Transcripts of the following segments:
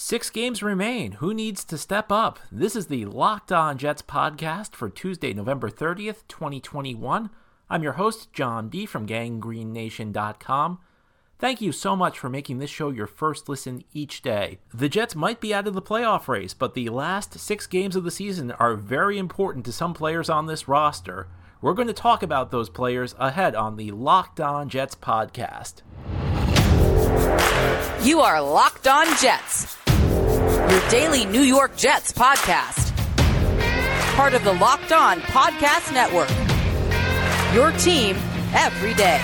Six games remain. Who needs to step up? This is the Locked On Jets podcast for Tuesday, November 30th, 2021. I'm your host, John B. from GangGreenNation.com. Thank you so much for making this show your first listen each day. The Jets might be out of the playoff race, but the last six games of the season are very important to some players on this roster. We're going to talk about those players ahead on the Locked On Jets podcast. You are Locked On Jets your daily New York Jets podcast. Part of the Locked On Podcast Network. Your team every day.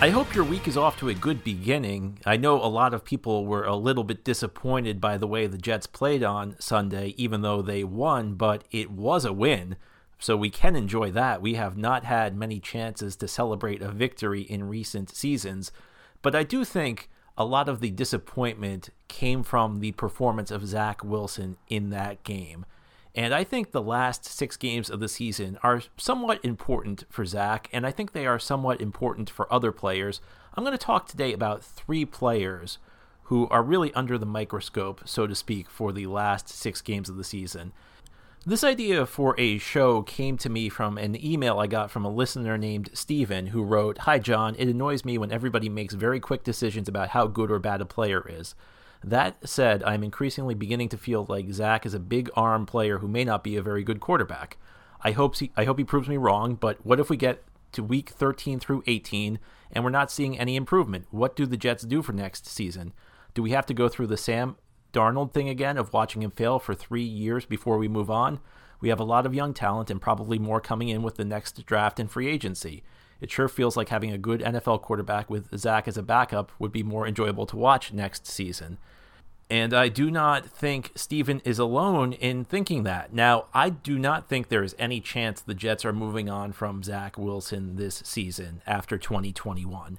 I hope your week is off to a good beginning. I know a lot of people were a little bit disappointed by the way the Jets played on Sunday, even though they won, but it was a win. So we can enjoy that. We have not had many chances to celebrate a victory in recent seasons, but I do think a lot of the disappointment came from the performance of Zach Wilson in that game. And I think the last six games of the season are somewhat important for Zach, and I think they are somewhat important for other players. I'm going to talk today about three players who are really under the microscope, so to speak, for the last six games of the season. This idea for a show came to me from an email I got from a listener named Steven who wrote Hi, John. It annoys me when everybody makes very quick decisions about how good or bad a player is. That said, I'm increasingly beginning to feel like Zach is a big arm player who may not be a very good quarterback. I hope he, I hope he proves me wrong, but what if we get to week 13 through 18 and we're not seeing any improvement? What do the Jets do for next season? Do we have to go through the Sam Darnold thing again of watching him fail for three years before we move on. We have a lot of young talent and probably more coming in with the next draft and free agency. It sure feels like having a good NFL quarterback with Zach as a backup would be more enjoyable to watch next season. And I do not think Steven is alone in thinking that. Now, I do not think there is any chance the Jets are moving on from Zach Wilson this season after 2021.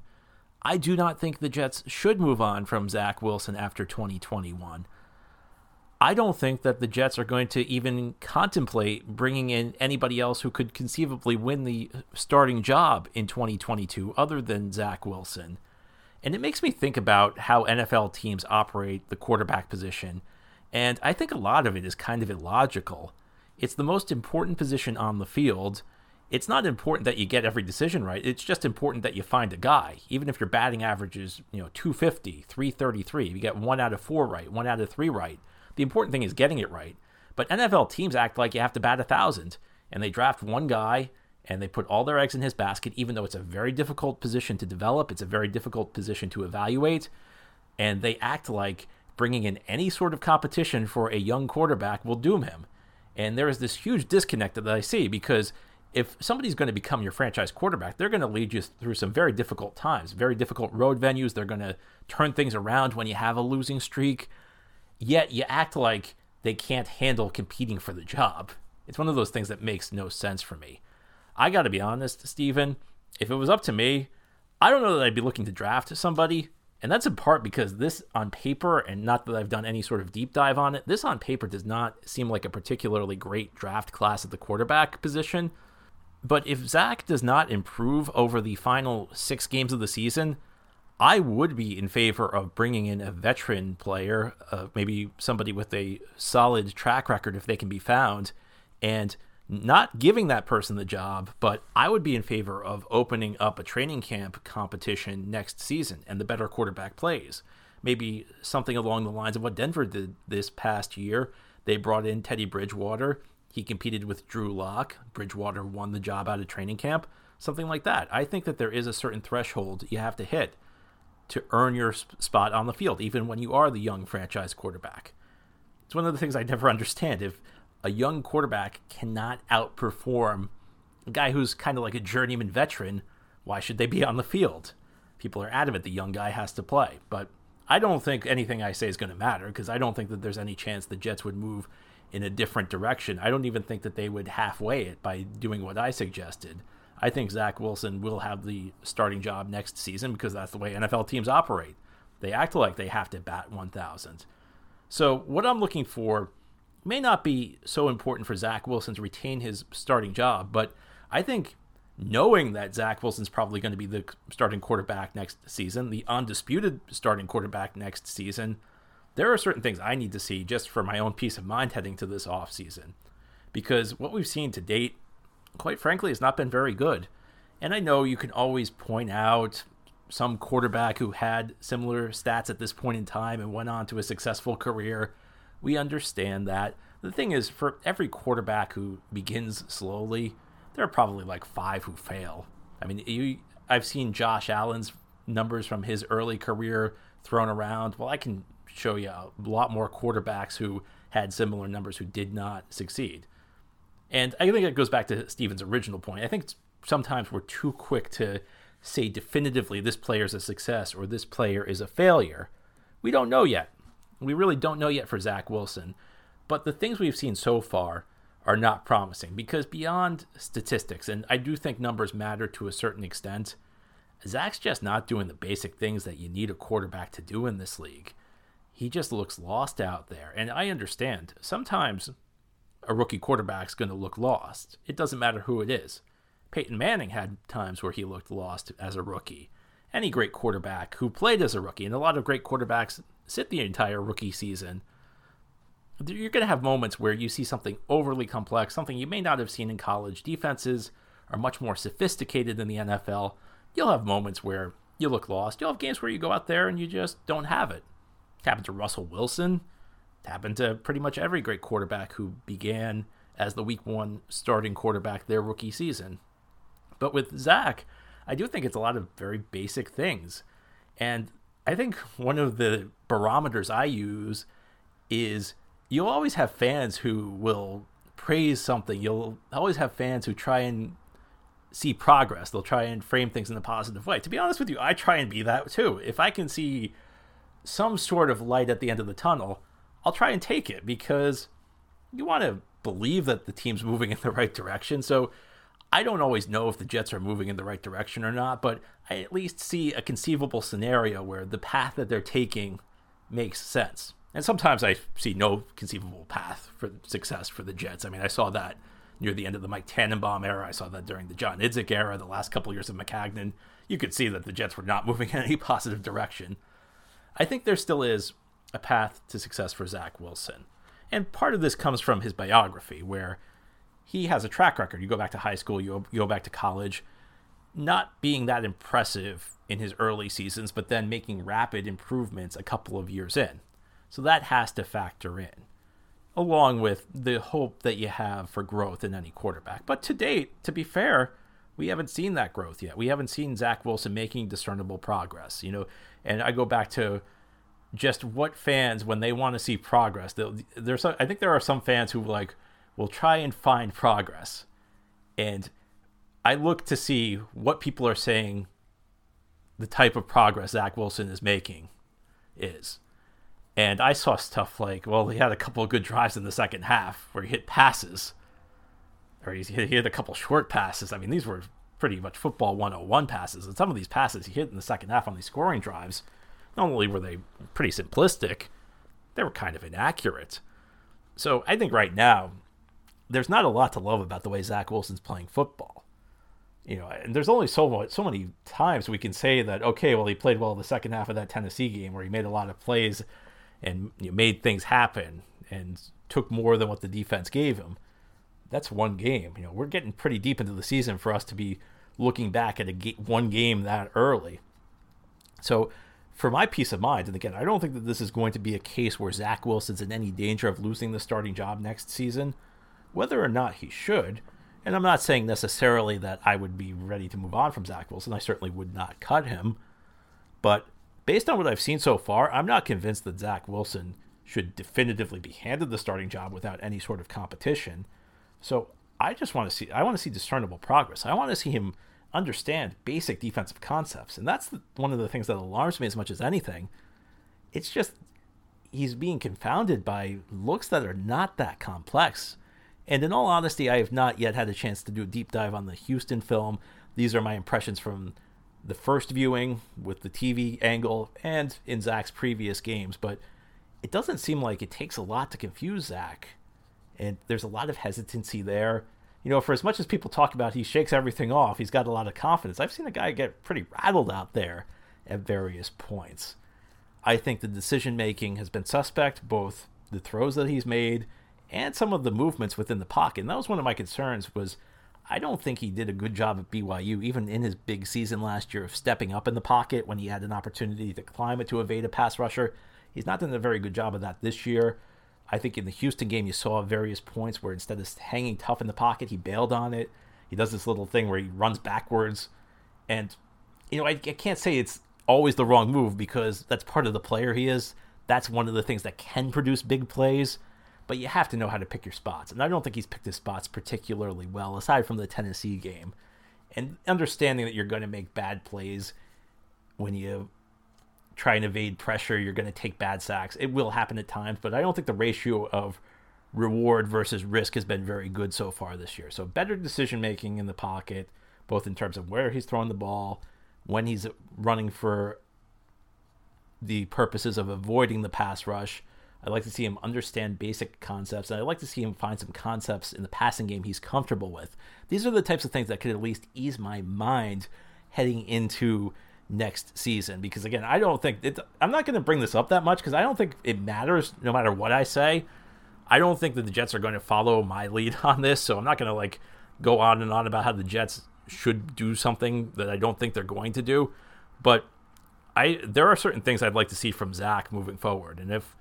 I do not think the Jets should move on from Zach Wilson after 2021. I don't think that the Jets are going to even contemplate bringing in anybody else who could conceivably win the starting job in 2022 other than Zach Wilson. And it makes me think about how NFL teams operate the quarterback position. And I think a lot of it is kind of illogical. It's the most important position on the field it's not important that you get every decision right. It's just important that you find a guy. Even if your batting average is, you know, 250, 333, you get one out of four right, one out of three right. The important thing is getting it right. But NFL teams act like you have to bat a thousand, and they draft one guy and they put all their eggs in his basket, even though it's a very difficult position to develop. It's a very difficult position to evaluate. And they act like bringing in any sort of competition for a young quarterback will doom him. And there is this huge disconnect that I see because if somebody's going to become your franchise quarterback, they're going to lead you through some very difficult times, very difficult road venues. They're going to turn things around when you have a losing streak. Yet you act like they can't handle competing for the job. It's one of those things that makes no sense for me. I got to be honest, Steven, if it was up to me, I don't know that I'd be looking to draft somebody. And that's in part because this on paper, and not that I've done any sort of deep dive on it, this on paper does not seem like a particularly great draft class at the quarterback position. But if Zach does not improve over the final six games of the season, I would be in favor of bringing in a veteran player, uh, maybe somebody with a solid track record if they can be found, and not giving that person the job, but I would be in favor of opening up a training camp competition next season and the better quarterback plays. Maybe something along the lines of what Denver did this past year. They brought in Teddy Bridgewater he competed with Drew Lock. Bridgewater won the job out of training camp. Something like that. I think that there is a certain threshold you have to hit to earn your spot on the field, even when you are the young franchise quarterback. It's one of the things I never understand. If a young quarterback cannot outperform a guy who's kind of like a journeyman veteran, why should they be on the field? People are adamant the young guy has to play. But I don't think anything I say is going to matter because I don't think that there's any chance the Jets would move in a different direction. I don't even think that they would halfway it by doing what I suggested. I think Zach Wilson will have the starting job next season because that's the way NFL teams operate. They act like they have to bat 1,000. So, what I'm looking for may not be so important for Zach Wilson to retain his starting job, but I think knowing that Zach Wilson's probably going to be the starting quarterback next season, the undisputed starting quarterback next season, there are certain things I need to see just for my own peace of mind heading to this offseason. Because what we've seen to date, quite frankly, has not been very good. And I know you can always point out some quarterback who had similar stats at this point in time and went on to a successful career. We understand that. The thing is, for every quarterback who begins slowly, there are probably like five who fail. I mean, you, I've seen Josh Allen's numbers from his early career thrown around. Well, I can show you a lot more quarterbacks who had similar numbers who did not succeed. And I think it goes back to Steven's original point. I think sometimes we're too quick to say definitively this player is a success or this player is a failure. We don't know yet. We really don't know yet for Zach Wilson. But the things we've seen so far are not promising because beyond statistics, and I do think numbers matter to a certain extent, Zach's just not doing the basic things that you need a quarterback to do in this league. He just looks lost out there. And I understand sometimes a rookie quarterback's going to look lost. It doesn't matter who it is. Peyton Manning had times where he looked lost as a rookie. Any great quarterback who played as a rookie, and a lot of great quarterbacks sit the entire rookie season, you're going to have moments where you see something overly complex, something you may not have seen in college. Defenses are much more sophisticated than the NFL. You'll have moments where you look lost. You'll have games where you go out there and you just don't have it. Happened to Russell Wilson. Happened to pretty much every great quarterback who began as the week one starting quarterback their rookie season. But with Zach, I do think it's a lot of very basic things. And I think one of the barometers I use is you'll always have fans who will praise something. You'll always have fans who try and see progress. They'll try and frame things in a positive way. To be honest with you, I try and be that too. If I can see some sort of light at the end of the tunnel, I'll try and take it because you want to believe that the team's moving in the right direction. So I don't always know if the Jets are moving in the right direction or not, but I at least see a conceivable scenario where the path that they're taking makes sense. And sometimes I see no conceivable path for success for the Jets. I mean, I saw that near the end of the Mike Tannenbaum era. I saw that during the John Idzik era, the last couple years of Maccagnan. You could see that the Jets were not moving in any positive direction. I think there still is a path to success for Zach Wilson. And part of this comes from his biography, where he has a track record. You go back to high school, you, go back to college, not being that impressive in his early seasons, but then making rapid improvements a couple of years in. So that has to factor in, along with the hope that you have for growth in any quarterback. But to date, to be fair, we haven't seen that growth yet. We haven't seen Zach Wilson making discernible progress. You know, and I go back to just what fans when they want to see progress. There's I think there are some fans who like will try and find progress. And I look to see what people are saying the type of progress Zach Wilson is making is. And I saw stuff like, well, he had a couple of good drives in the second half where he hit passes, or he hit a couple short passes. I mean, these were pretty much football 101 passes. And some of these passes he hit in the second half on these scoring drives, not only were they pretty simplistic, they were kind of inaccurate. So I think right now, there's not a lot to love about the way Zach Wilson's playing football. You know, and there's only so so many times we can say that okay, well he played well the second half of that Tennessee game where he made a lot of plays and you know, made things happen and took more than what the defense gave him. That's one game. You know, we're getting pretty deep into the season for us to be looking back at a ga- one game that early. So, for my peace of mind, and again, I don't think that this is going to be a case where Zach Wilson's in any danger of losing the starting job next season whether or not he should. And I'm not saying necessarily that I would be ready to move on from Zach Wilson. I certainly would not cut him. But based on what I've seen so far, I'm not convinced that Zach Wilson should definitively be handed the starting job without any sort of competition. So I just want to see I want to see discernible progress. I want to see him understand basic defensive concepts. And that's one of the things that alarms me as much as anything. It's just he's being confounded by looks that are not that complex. And in all honesty, I have not yet had a chance to do a deep dive on the Houston film. These are my impressions from the first viewing with the TV angle and in Zach's previous games, but it doesn't seem like it takes a lot to confuse Zach. And there's a lot of hesitancy there. you know, for as much as people talk about he shakes everything off, he's got a lot of confidence. I've seen a guy get pretty rattled out there at various points. I think the decision making has been suspect, both the throws that he's made and some of the movements within the pocket. And that was one of my concerns was I don't think he did a good job at BYU, even in his big season last year of stepping up in the pocket when he had an opportunity to climb it to evade a pass rusher. He's not done a very good job of that this year. I think in the Houston game, you saw various points where instead of hanging tough in the pocket, he bailed on it. He does this little thing where he runs backwards. And, you know, I, I can't say it's always the wrong move because that's part of the player he is. That's one of the things that can produce big plays. But you have to know how to pick your spots. And I don't think he's picked his spots particularly well, aside from the Tennessee game. And understanding that you're going to make bad plays when you try and evade pressure, you're going to take bad sacks. It will happen at times, but I don't think the ratio of reward versus risk has been very good so far this year. So better decision making in the pocket, both in terms of where he's throwing the ball, when he's running for the purposes of avoiding the pass rush. I'd like to see him understand basic concepts, and I'd like to see him find some concepts in the passing game he's comfortable with. These are the types of things that could at least ease my mind heading into next season. Because again i don't think it, i'm not going to bring this up that much because i don't think it matters no matter what i say. I don't think that the jets are going to follow my lead on this so i'm not going to like go on and on about how the jets should do something that i don't think they're going to do. But i there are certain things i'd like to see from zach moving forward and if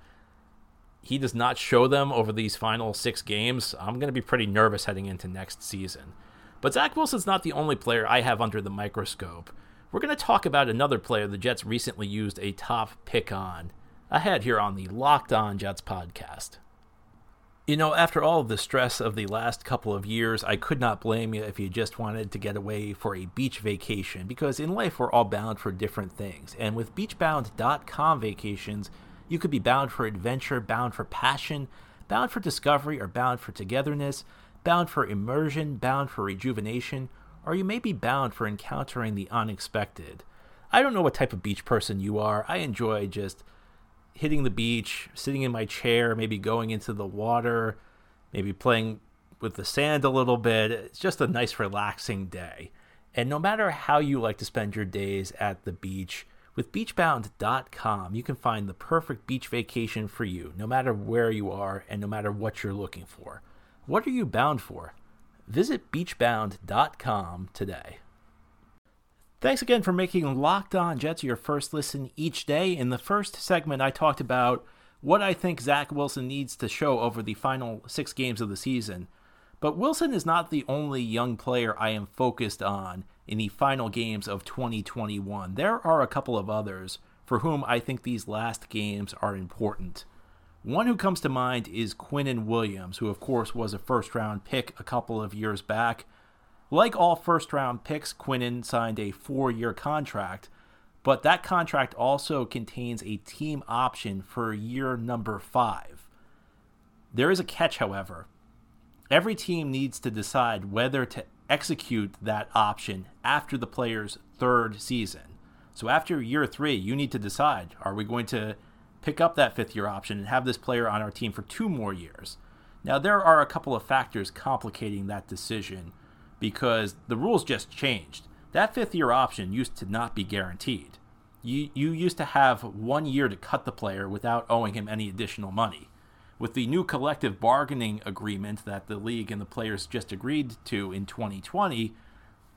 he does not show them over these final six games i'm going to be pretty nervous heading into next season. But zach wilson's not the only player i have under the microscope we're going to talk about another player the Jets recently used a top pick on ahead here on the Locked On Jets podcast. You know, after all the stress of the last couple of years, I could not blame you if you just wanted to get away for a beach vacation because in life we're all bound for different things. And with beachbound.com vacations, you could be bound for adventure, bound for passion, bound for discovery, or bound for togetherness, bound for immersion, bound for rejuvenation or you may be bound for encountering the unexpected. I don't know what type of beach person you are. I enjoy just hitting the beach, sitting in my chair, maybe going into the water, maybe playing with the sand a little bit. It's just a nice, relaxing day. And no matter how you like to spend your days at the beach, with beachbound.com, you can find the perfect beach vacation for you, no matter where you are and no matter what you're looking for. What are you bound for? Visit beachbound.com today. Thanks again for making Locked On Jets your first listen each day. In the first segment, I talked about what I think Zach Wilson needs to show over the final six games of the season. But Wilson is not the only young player I am focused on in the final games of 2021. There are a couple of others for whom I think these last games are important. One who comes to mind is Quinnen Williams, who, of course, was a first round pick a couple of years back. Like all first round picks, Quinnen signed a four year contract, but that contract also contains a team option for year number five. There is a catch, however. Every team needs to decide whether to execute that option after the player's third season. So after year three, you need to decide are we going to pick up that fifth year option and have this player on our team for two more years. Now, there are a couple of factors complicating that decision because the rules just changed. That fifth year option used to not be guaranteed. You, you used to have one year to cut the player without owing him any additional money. With the new collective bargaining agreement that the league and the players just agreed to in 2020,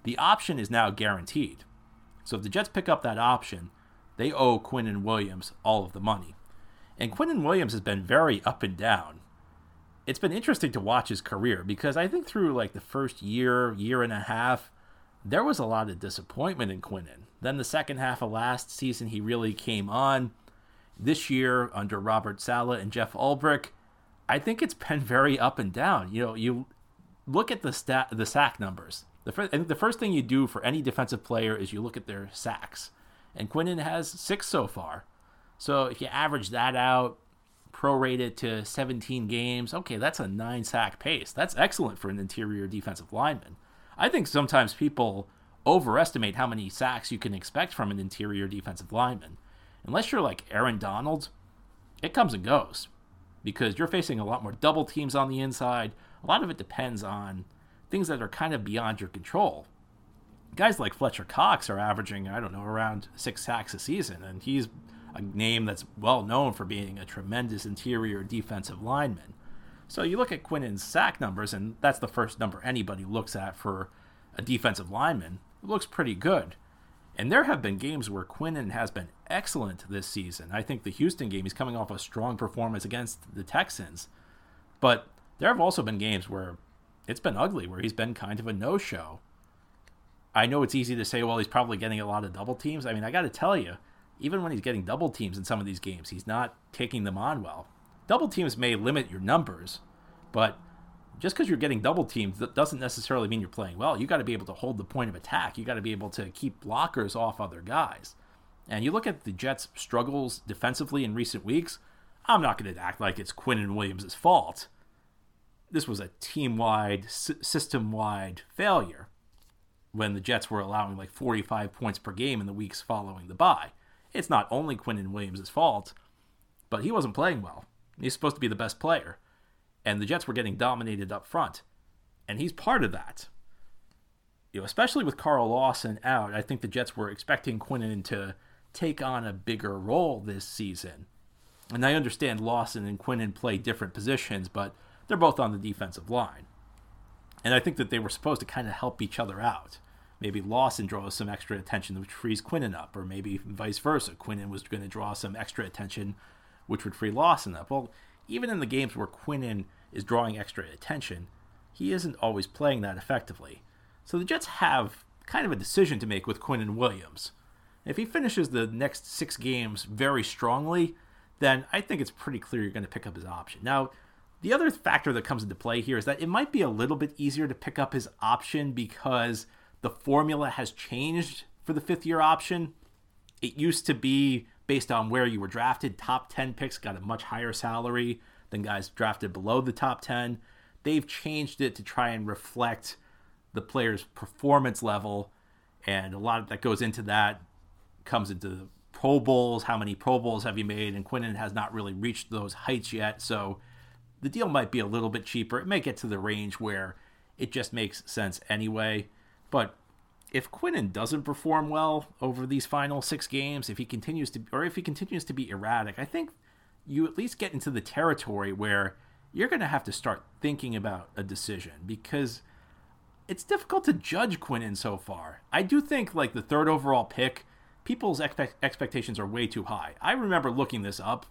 the option is now guaranteed. So if the Jets pick up that option, they owe Quinnen Williams all of the money. And Quinnen Williams has been very up and down. It's been interesting to watch his career because I think through like the first year, year and a half, there was a lot of disappointment in Quinnen. Then the second half of last season, he really came on. This year, under Robert Saleh and Jeff Ulbrich, I think it's been very up and down. You know, you look at the stat, the sack numbers. The first, the first thing you do for any defensive player is you look at their sacks, and Quinnen has six so far. So if you average that out, prorate it to 17 games, okay, that's a nine sack pace. That's excellent for an interior defensive lineman. I think sometimes people overestimate how many sacks you can expect from an interior defensive lineman. Unless you're like Aaron Donald, it comes and goes because you're facing a lot more double teams on the inside. A lot of it depends on things that are kind of beyond your control. Guys like Fletcher Cox are averaging, I don't know, around six sacks a season, and he's a name that's well known for being a tremendous interior defensive lineman. So you look at Quinnen's sack numbers, and that's the first number anybody looks at for a defensive lineman. It looks pretty good. And there have been games where Quinnen has been excellent this season. I think the Houston game, he's coming off a strong performance against the Texans. But there have also been games where it's been ugly, where he's been kind of a no show. I know it's easy to say, well, he's probably getting a lot of double teams. I mean, I got to tell you, even when he's getting double teams in some of these games, he's not taking them on well. Double teams may limit your numbers, but just because you're getting double teams doesn't necessarily mean you're playing well. You got to be able to hold the point of attack. You got to be able to keep blockers off other guys. And you look at the Jets' struggles defensively in recent weeks. I'm not going to act like it's Quinnen Williams' fault. This was a team-wide, system-wide failure when the Jets were allowing like 45 points per game in the weeks following the bye. It's not only Quinnen Williams' fault, but he wasn't playing well. He's supposed to be the best player and the Jets were getting dominated up front. And he's part of that. You know, especially with Carl Lawson out, I think the Jets were expecting Quinnen to take on a bigger role this season. And I understand Lawson and Quinnen play different positions, but they're both on the defensive line. And I think that they were supposed to kind of help each other out. Maybe Lawson draws some extra attention, which frees Quinnen up, or maybe vice versa. Quinnen was going to draw some extra attention, which would free Lawson up. Well, even in the games where Quinnen is drawing extra attention, he isn't always playing that effectively. So the Jets have kind of a decision to make with Quinnen Williams. If he finishes the next six games very strongly, then I think it's pretty clear you're going to pick up his option. Now, the other factor that comes into play here is that it might be a little bit easier to pick up his option because the formula has changed for the fifth year option. It used to be based on where you were drafted. Top 10 picks got a much higher salary than guys drafted below the top 10. They've changed it to try and reflect the player's performance level, and a lot of that goes into that, comes into the Pro Bowls. How many Pro Bowls have you made? And Quinnen has not really reached those heights yet, so the deal might be a little bit cheaper. It may get to the range where it just makes sense anyway. But if Quinnen doesn't perform well over these final six games, if he continues to, or if he continues to be erratic, I think you at least get into the territory where you're going to have to start thinking about a decision because it's difficult to judge Quinnen so far. I do think like the third overall pick, people's expe- expectations are way too high. I remember looking this up.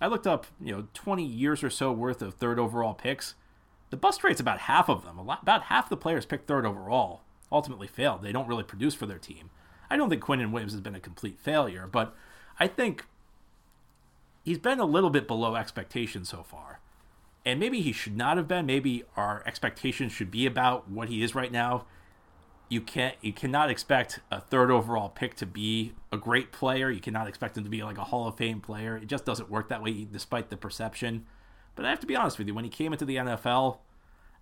I looked up, you know, 20 years or so worth of third overall picks. The bust rate's about half of them. A lot, about half the players picked third overall ultimately failed. They don't really produce for their team. I don't think Quinnen Williams has been a complete failure, but I think he's been a little bit below expectation so far. And maybe he should not have been. Maybe our expectations should be about what he is right now. You can't you cannot expect a third overall pick to be a great player. You cannot expect him to be like a Hall of Fame player. It just doesn't work that way despite the perception. But I have to be honest with you, when he came into the NFL,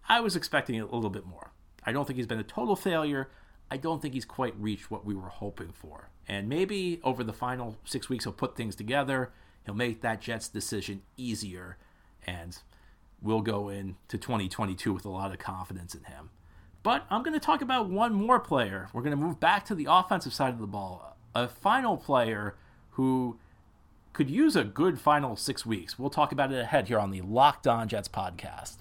I was expecting a little bit more. I don't think he's been a total failure. I don't think he's quite reached what we were hoping for. And maybe over the final six weeks, he'll put things together He'll make that Jets decision easier, and we'll go into 2022 with a lot of confidence in him. But I'm going to talk about one more player. We're going to move back to the offensive side of the ball. A final player who could use a good final six weeks. We'll talk about it ahead here on the Locked On Jets podcast.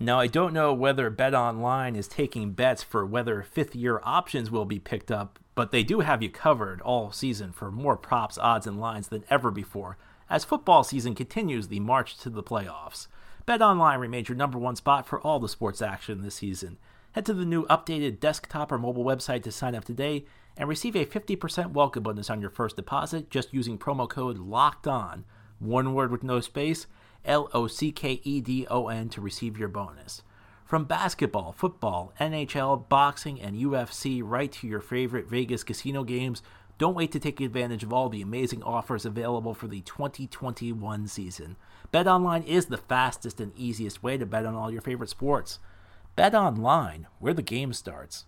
Now, I don't know whether BetOnline is taking bets for whether fifth year options will be picked up, but they do have you covered all season for more props, odds, and lines than ever before as football season continues the march to the playoffs. BetOnline remains your number one spot for all the sports action this season. Head to the new updated desktop or mobile website to sign up today and receive a 50% welcome bonus on your first deposit just using promo code LOCKED ON, one word with no space, L O C K E D O N to receive your bonus. From basketball, football, NHL, boxing, and UFC, right to your favorite Vegas casino games, don't wait to take advantage of all the amazing offers available for the 2021 season. BetOnline is the fastest and easiest way to bet on all your favorite sports. Bet online, where the game starts.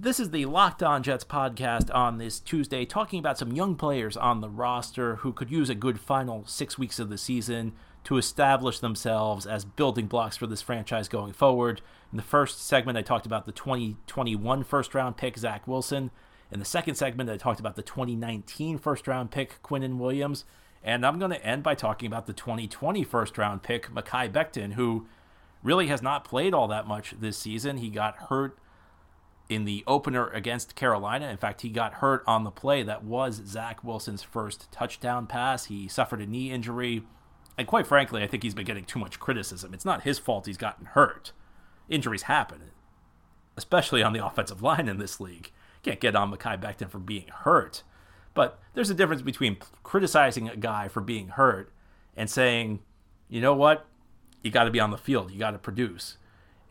This is the Locked On Jets podcast on this Tuesday, talking about some young players on the roster who could use a good final six weeks of the season to establish themselves as building blocks for this franchise going forward. In the first segment, I talked about the 2021 first round pick, Zach Wilson. In the second segment, I talked about the 2019 first round pick, Quinnen Williams. And I'm going to end by talking about the 2020 first round pick, Mekhi Becton, who really has not played all that much this season. He got hurt in the opener against Carolina. In fact, he got hurt on the play that was Zach Wilson's first touchdown pass. He suffered a knee injury. And quite frankly, I think he's been getting too much criticism. It's not his fault he's gotten hurt. Injuries happen, especially on the offensive line in this league. Can't get on Mekhi Becton for being hurt. But there's a difference between criticizing a guy for being hurt and saying, you know what? You got to be on the field. You got to produce.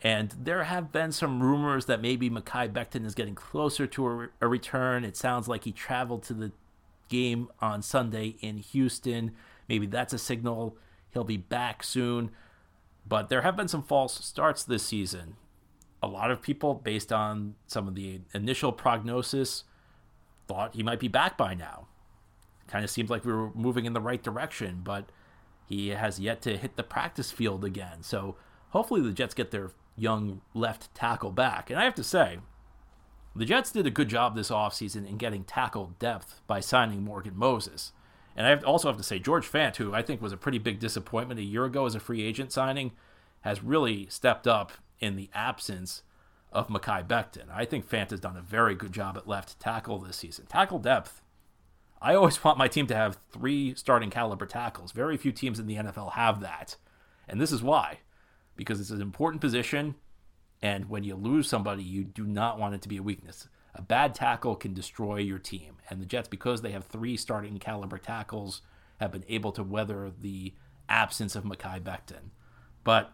And there have been some rumors that maybe Mekhi Becton is getting closer to a, a, return. It sounds like he traveled to the game on Sunday in Houston. Maybe that's a signal he'll be back soon. But there have been some false starts this season. A lot of people, based on some of the initial prognosis, thought he might be back by now. Kind of seems like we were moving in the right direction, but he has yet to hit the practice field again. So hopefully the Jets get their young left tackle back. And I have to say, the Jets did a good job this offseason in getting tackle depth by signing Morgan Moses. And I also have to say, George Fant, who I think was a pretty big disappointment a year ago as a free agent signing, has really stepped up in the absence of Mekhi Becton. I think Fant has done a very good job at left tackle this season. Tackle depth. I always want my team to have three starting caliber tackles. Very few teams in the NFL have that. And this is why because it's an important position. And when you lose somebody, you do not want it to be a weakness. A bad tackle can destroy your team. And the Jets, because they have three starting caliber tackles, have been able to weather the absence of Mekhi Becton. But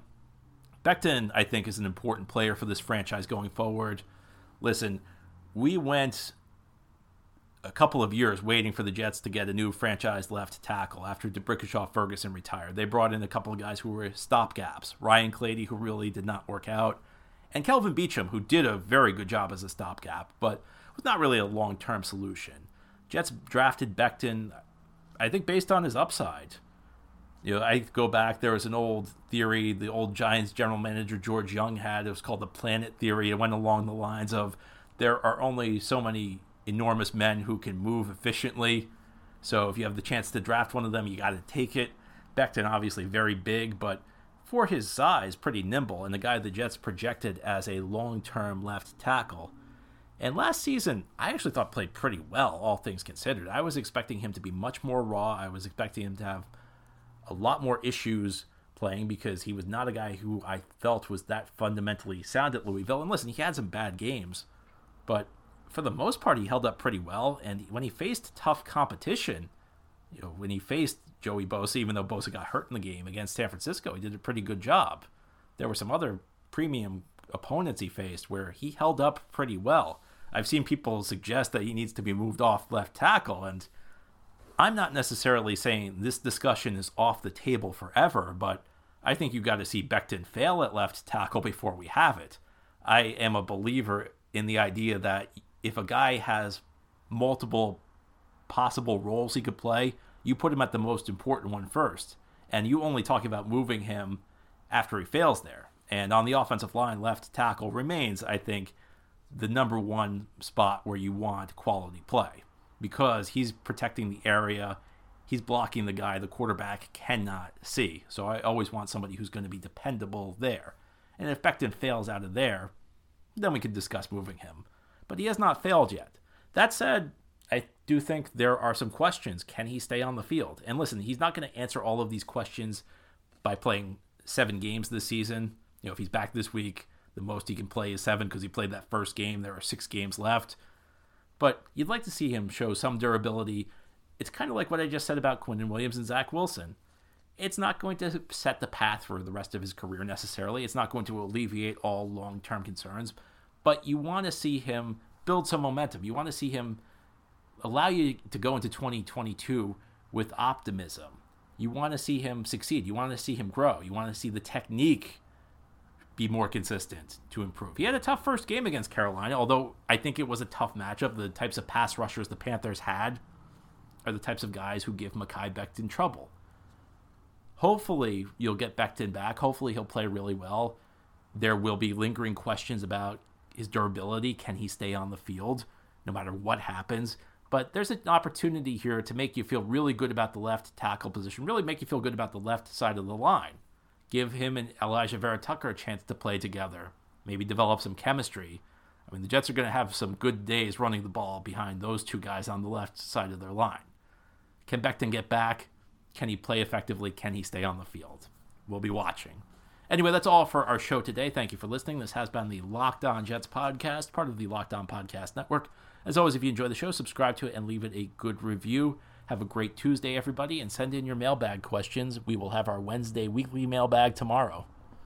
Becton, I think, is an important player for this franchise going forward. Listen, we went a couple of years waiting for the Jets to get a new franchise left tackle after D'Brickashaw Ferguson retired. They brought in a couple of guys who were stopgaps. Ryan Clady, who really did not work out, and Kelvin Beachum, who did a very good job as a stopgap, but was not really a long term solution. Jets drafted Becton, I think, based on his upside. You know, I go back, there was an old theory the old Giants general manager George Young had. It was called the planet theory. It went along the lines of there are only so many enormous men who can move efficiently. So if you have the chance to draft one of them, you got to take it. Becton, obviously very big, but for his size, pretty nimble, and the guy the Jets projected as a long term left tackle. And last season, I actually thought played pretty well, all things considered. I was expecting him to be much more raw. I was expecting him to have a lot more issues playing because he was not a guy who I felt was that fundamentally sound at Louisville. And listen, he had some bad games, but for the most part, he held up pretty well. And when he faced tough competition, you know, when he faced Joey Bosa, even though Bosa got hurt in the game against San Francisco, he did a pretty good job. There were some other premium opponents he faced where he held up pretty well. I've seen people suggest that he needs to be moved off left tackle, and I'm not necessarily saying this discussion is off the table forever, but I think you've got to see Becton fail at left tackle before we have it. I am a believer in the idea that if a guy has multiple possible roles he could play, you put him at the most important one first. And you only talk about moving him after he fails there. And on the offensive line, left tackle remains, I think, the number one spot where you want quality play because he's protecting the area. He's blocking the guy the quarterback cannot see. So I always want somebody who's going to be dependable there. And if Becton fails out of there, then we could discuss moving him but he has not failed yet. That said, I do think there are some questions. Can he stay on the field? And listen, he's not going to answer all of these questions by playing seven games this season. You know, if he's back this week, the most he can play is seven because he played that first game. There are six games left. But you'd like to see him show some durability. It's kind of like what I just said about Quinnen Williams and Zach Wilson. It's not going to set the path for the rest of his career necessarily. It's not going to alleviate all long term concerns but you want to see him build some momentum. You want to see him allow you to go into 2022 with optimism. You want to see him succeed. You want to see him grow. You want to see the technique be more consistent to improve. He had a tough first game against Carolina, although I think it was a tough matchup. The types of pass rushers the Panthers had are the types of guys who give Mekhi Becton trouble. Hopefully, you'll get Becton back. Hopefully, he'll play really well. There will be lingering questions about his durability. Can he stay on the field no matter what happens? But there's an opportunity here to make you feel really good about the left tackle position, really make you feel good about the left side of the line. Give him and Alijah Vera-Tucker a chance to play together, maybe develop some chemistry. I mean, the Jets are going to have some good days running the ball behind those two guys on the left side of their line. Can Becton get back? Can he play effectively? Can he stay on the field? We'll be watching. Anyway, that's all for our show today. Thank you for listening. This has been the Locked On Jets podcast, part of the Locked On Podcast Network. As always, if you enjoy the show, subscribe to it and leave it a good review. Have a great Tuesday, everybody, and send in your mailbag questions. We will have our Wednesday weekly mailbag tomorrow.